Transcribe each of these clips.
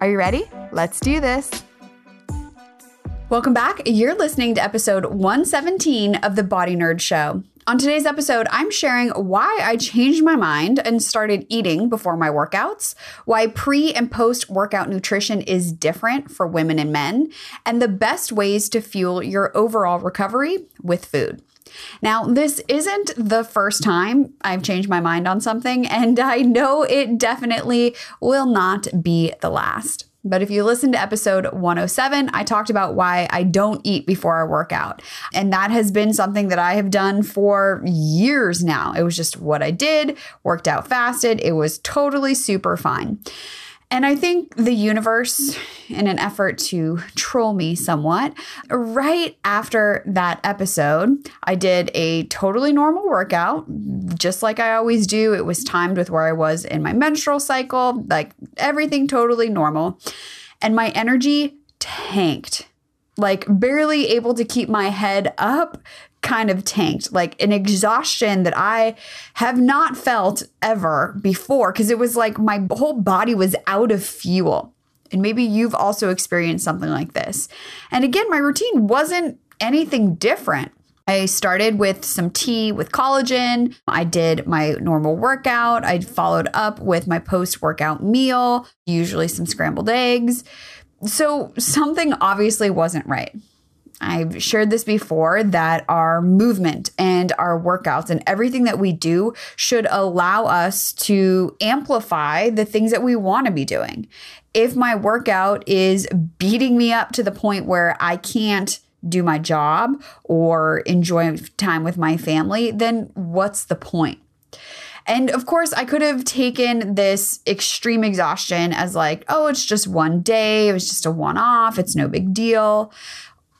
Are you ready? Let's do this. Welcome back. You're listening to episode 117 of the Body Nerd Show. On today's episode, I'm sharing why I changed my mind and started eating before my workouts, why pre and post workout nutrition is different for women and men, and the best ways to fuel your overall recovery with food. Now, this isn't the first time I've changed my mind on something, and I know it definitely will not be the last. But if you listen to episode 107, I talked about why I don't eat before I work out. And that has been something that I have done for years now. It was just what I did, worked out fasted. It was totally super fine. And I think the universe, in an effort to troll me somewhat, right after that episode, I did a totally normal workout, just like I always do. It was timed with where I was in my menstrual cycle, like everything totally normal. And my energy tanked like barely able to keep my head up kind of tanked, like an exhaustion that I have not felt ever before because it was like my whole body was out of fuel. And maybe you've also experienced something like this. And again, my routine wasn't anything different. I started with some tea with collagen. I did my normal workout. I followed up with my post workout meal, usually some scrambled eggs. So something obviously wasn't right. I've shared this before that our movement and our workouts and everything that we do should allow us to amplify the things that we want to be doing. If my workout is beating me up to the point where I can't do my job or enjoy time with my family, then what's the point? And of course, I could have taken this extreme exhaustion as like, oh, it's just one day, it was just a one off, it's no big deal.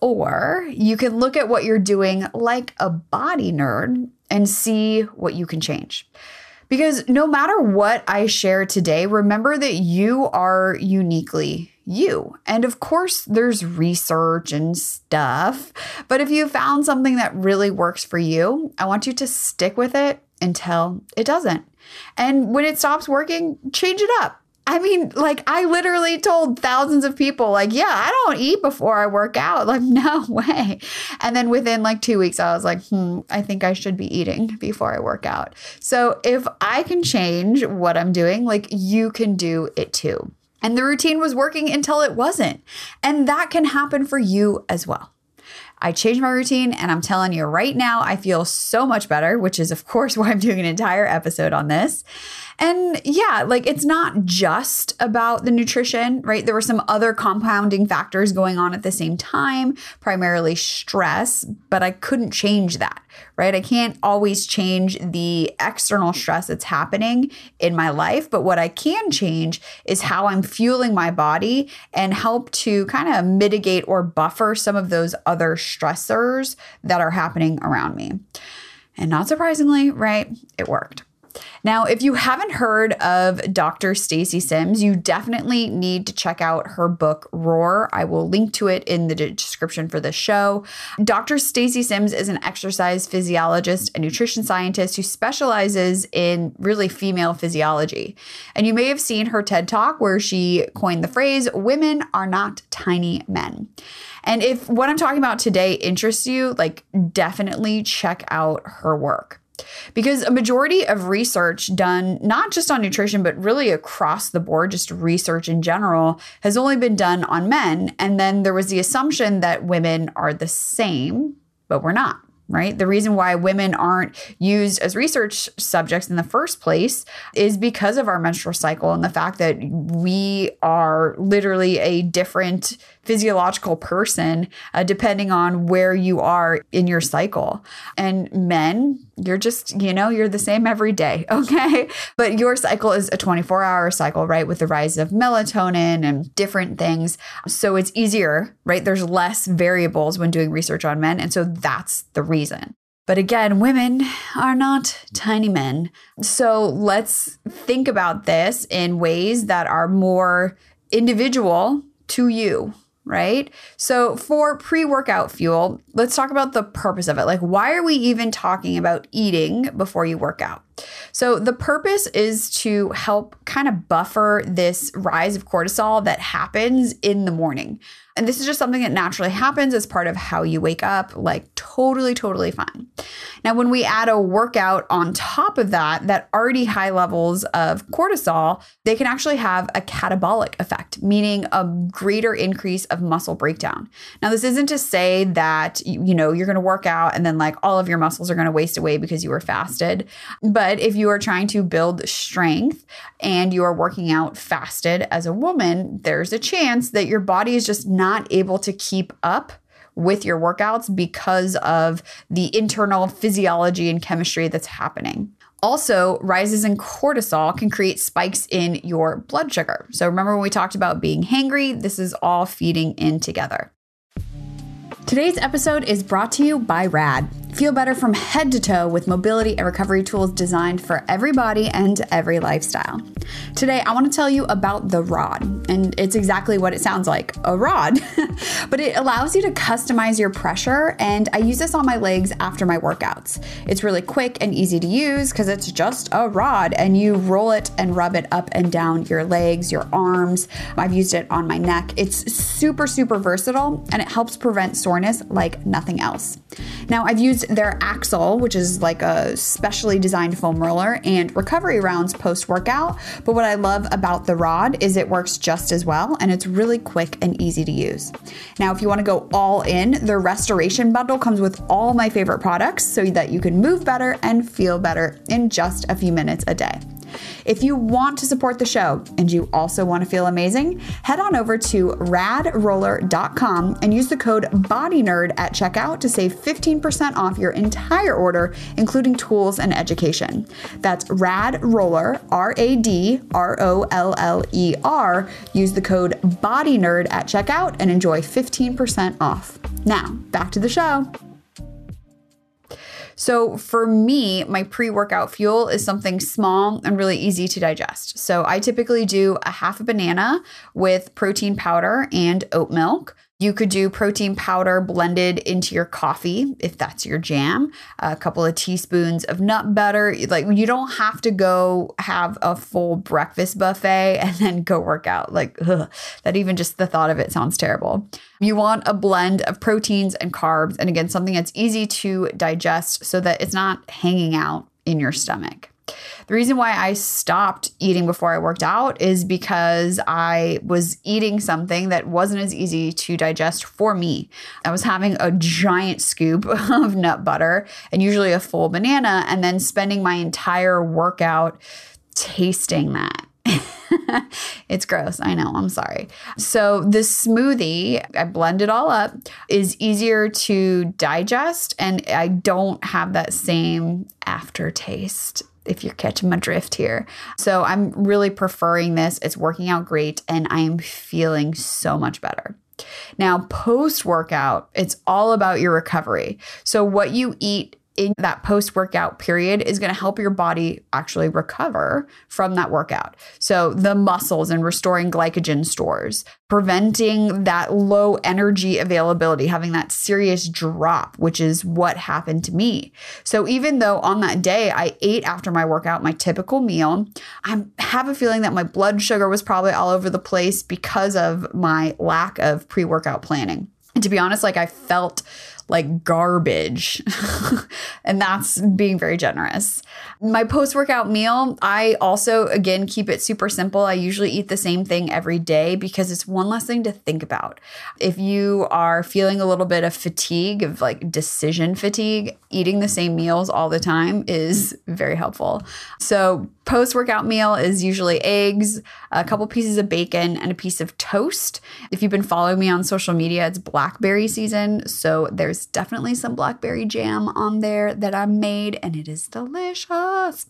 Or you can look at what you're doing like a body nerd and see what you can change. Because no matter what I share today, remember that you are uniquely you. And of course, there's research and stuff. But if you found something that really works for you, I want you to stick with it until it doesn't. And when it stops working, change it up. I mean, like I literally told thousands of people, like, yeah, I don't eat before I work out. Like, no way. And then within like two weeks, I was like, hmm, I think I should be eating before I work out. So if I can change what I'm doing, like you can do it too. And the routine was working until it wasn't. And that can happen for you as well. I changed my routine and I'm telling you right now, I feel so much better, which is, of course, why I'm doing an entire episode on this. And yeah, like it's not just about the nutrition, right? There were some other compounding factors going on at the same time, primarily stress, but I couldn't change that, right? I can't always change the external stress that's happening in my life, but what I can change is how I'm fueling my body and help to kind of mitigate or buffer some of those other stressors that are happening around me. And not surprisingly, right, it worked. Now, if you haven't heard of Dr. Stacy Sims, you definitely need to check out her book Roar. I will link to it in the description for the show. Dr. Stacy Sims is an exercise physiologist and nutrition scientist who specializes in really female physiology. And you may have seen her TED Talk where she coined the phrase women are not tiny men. And if what I'm talking about today interests you, like definitely check out her work. Because a majority of research done not just on nutrition, but really across the board, just research in general, has only been done on men. And then there was the assumption that women are the same, but we're not. right? The reason why women aren't used as research subjects in the first place is because of our menstrual cycle and the fact that we are literally a different physiological person uh, depending on where you are in your cycle. And men, you're just, you know, you're the same every day, okay? But your cycle is a 24 hour cycle, right? With the rise of melatonin and different things. So it's easier, right? There's less variables when doing research on men. And so that's the reason. But again, women are not tiny men. So let's think about this in ways that are more individual to you, right? So, for pre workout fuel, let's talk about the purpose of it. Like, why are we even talking about eating before you work out? So, the purpose is to help kind of buffer this rise of cortisol that happens in the morning. And this is just something that naturally happens as part of how you wake up, like totally, totally fine. Now, when we add a workout on top of that, that already high levels of cortisol, they can actually have a catabolic effect, meaning a greater increase of muscle breakdown. Now, this isn't to say that, you know, you're going to work out and then like all of your muscles are going to waste away because you were fasted. But if you are trying to build strength and you are working out fasted as a woman, there's a chance that your body is just not not able to keep up with your workouts because of the internal physiology and chemistry that's happening. Also, rises in cortisol can create spikes in your blood sugar. So, remember when we talked about being hangry? This is all feeding in together. Today's episode is brought to you by RAD. Feel better from head to toe with mobility and recovery tools designed for every body and every lifestyle. Today, I want to tell you about the rod, and it's exactly what it sounds like a rod. but it allows you to customize your pressure, and I use this on my legs after my workouts. It's really quick and easy to use because it's just a rod, and you roll it and rub it up and down your legs, your arms. I've used it on my neck. It's super, super versatile, and it helps prevent soreness like nothing else. Now, I've used their Axle, which is like a specially designed foam roller, and recovery rounds post workout. But what I love about the rod is it works just as well and it's really quick and easy to use. Now, if you want to go all in, the restoration bundle comes with all my favorite products so that you can move better and feel better in just a few minutes a day. If you want to support the show and you also want to feel amazing, head on over to radroller.com and use the code BODYNERD at checkout to save 15% off your entire order, including tools and education. That's radroller, R A D R O L L E R. Use the code BODYNERD at checkout and enjoy 15% off. Now, back to the show. So for me, my pre workout fuel is something small and really easy to digest. So I typically do a half a banana with protein powder and oat milk. You could do protein powder blended into your coffee if that's your jam. A couple of teaspoons of nut butter. Like you don't have to go have a full breakfast buffet and then go work out. Like ugh, that even just the thought of it sounds terrible. You want a blend of proteins and carbs and again something that's easy to digest so that it's not hanging out in your stomach. The reason why I stopped eating before I worked out is because I was eating something that wasn't as easy to digest for me. I was having a giant scoop of nut butter and usually a full banana, and then spending my entire workout tasting that. it's gross. I know. I'm sorry. So, this smoothie, I blend it all up, is easier to digest, and I don't have that same aftertaste if you're catching my drift here. So I'm really preferring this. It's working out great and I'm feeling so much better. Now, post workout, it's all about your recovery. So, what you eat in that post workout period is going to help your body actually recover from that workout. So, the muscles and restoring glycogen stores, preventing that low energy availability, having that serious drop, which is what happened to me. So, even though on that day I ate after my workout, my typical meal, I have a feeling that my blood sugar was probably all over the place because of my lack of pre workout planning. And to be honest, like I felt like garbage. and that's being very generous. My post workout meal, I also, again, keep it super simple. I usually eat the same thing every day because it's one less thing to think about. If you are feeling a little bit of fatigue, of like decision fatigue, eating the same meals all the time is very helpful. So, post workout meal is usually eggs, a couple pieces of bacon, and a piece of toast. If you've been following me on social media, it's blackberry season. So, there's definitely some blackberry jam on there that I made, and it is delicious.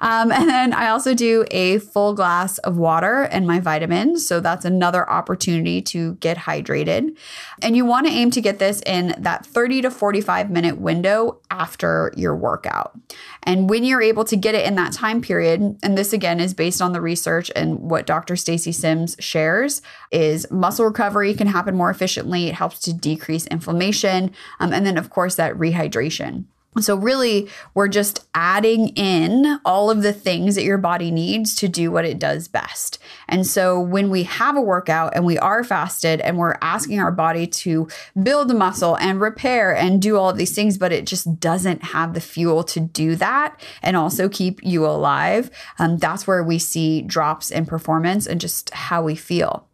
Um, and then I also do a full glass of water and my vitamins. So, that's another opportunity to get hydrated. And you want to aim to get this in that 30 to 45 minute window after your workout. And when you're able to get it in that time period, and this again is based on the research and what Dr. Stacy Sims shares, is muscle recovery can happen more efficiently. It helps to decrease inflammation. Um, and then, of course, that rehydration. So, really, we're just adding in all of the things that your body needs to do what it does best. And so, when we have a workout and we are fasted and we're asking our body to build muscle and repair and do all of these things, but it just doesn't have the fuel to do that and also keep you alive, um, that's where we see drops in performance and just how we feel.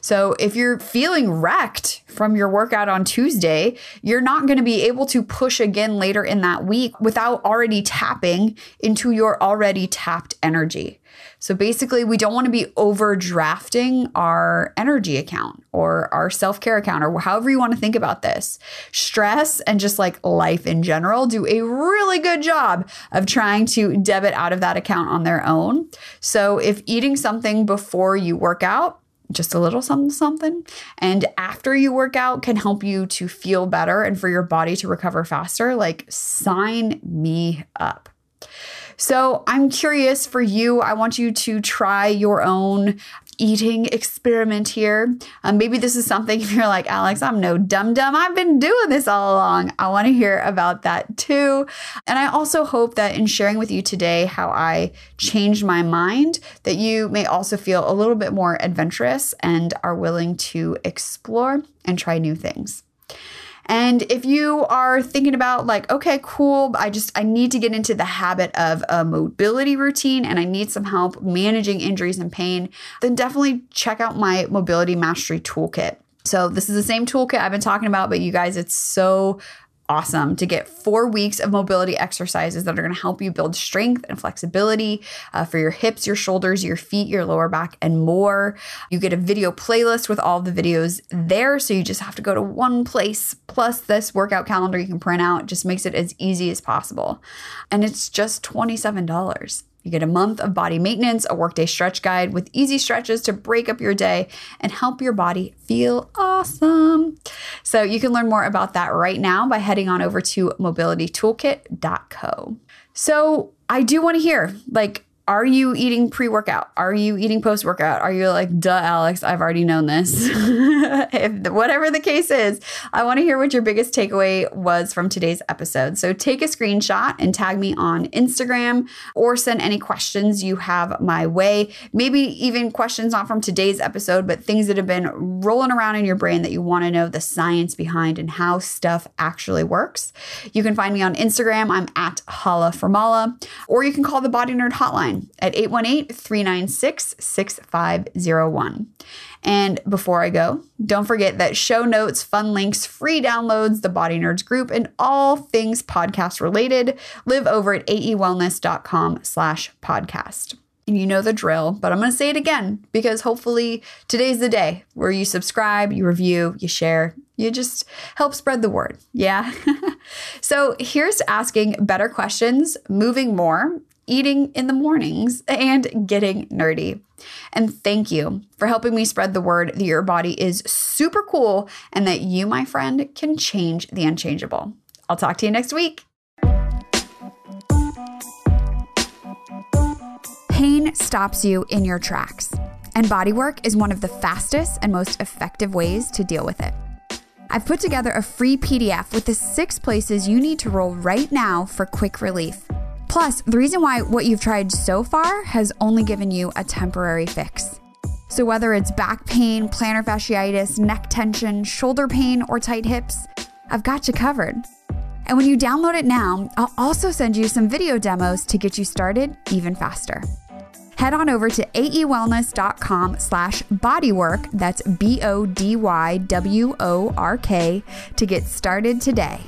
So if you're feeling wrecked from your workout on Tuesday, you're not going to be able to push again later in that week without already tapping into your already tapped energy. So basically, we don't want to be overdrafting our energy account or our self care account or however you want to think about this. Stress and just like life in general do a really good job of trying to debit out of that account on their own. So if eating something before you work out, just a little something something and after you work out can help you to feel better and for your body to recover faster like sign me up so I'm curious for you. I want you to try your own eating experiment here. Um, maybe this is something if you're like, Alex, I'm no dum dum. I've been doing this all along. I want to hear about that too. And I also hope that in sharing with you today how I changed my mind, that you may also feel a little bit more adventurous and are willing to explore and try new things. And if you are thinking about like, okay, cool, I just I need to get into the habit of a mobility routine and I need some help managing injuries and pain, then definitely check out my mobility mastery toolkit. So this is the same toolkit I've been talking about, but you guys, it's so awesome to get four weeks of mobility exercises that are going to help you build strength and flexibility uh, for your hips, your shoulders, your feet, your lower back, and more. You get a video playlist with all the videos there. So you just have to go to one place plus this workout calendar you can print out. It just makes it as easy as possible. And it's just $27. You get a month of body maintenance, a workday stretch guide with easy stretches to break up your day and help your body feel awesome. So you can learn more about that right now by heading on over to mobilitytoolkit.co. So I do want to hear like are you eating pre workout? Are you eating post workout? Are you like, duh, Alex, I've already known this? if whatever the case is, I want to hear what your biggest takeaway was from today's episode. So take a screenshot and tag me on Instagram or send any questions you have my way. Maybe even questions not from today's episode, but things that have been rolling around in your brain that you want to know the science behind and how stuff actually works. You can find me on Instagram. I'm at Holla Formala, or you can call the Body Nerd Hotline at 818 396 6501. And before I go, don't forget that show notes, fun links, free downloads, the Body Nerds group, and all things podcast related live over at aewellness.com slash podcast. And you know the drill, but I'm going to say it again because hopefully today's the day where you subscribe, you review, you share, you just help spread the word. Yeah. so here's asking better questions, moving more, eating in the mornings, and getting nerdy. And thank you for helping me spread the word that your body is super cool and that you, my friend, can change the unchangeable. I'll talk to you next week. Pain stops you in your tracks, and bodywork is one of the fastest and most effective ways to deal with it. I've put together a free PDF with the six places you need to roll right now for quick relief. Plus, the reason why what you've tried so far has only given you a temporary fix. So, whether it's back pain, plantar fasciitis, neck tension, shoulder pain, or tight hips, I've got you covered. And when you download it now, I'll also send you some video demos to get you started even faster. Head on over to aewellness.com slash bodywork, that's B-O-D-Y-W-O-R-K, to get started today.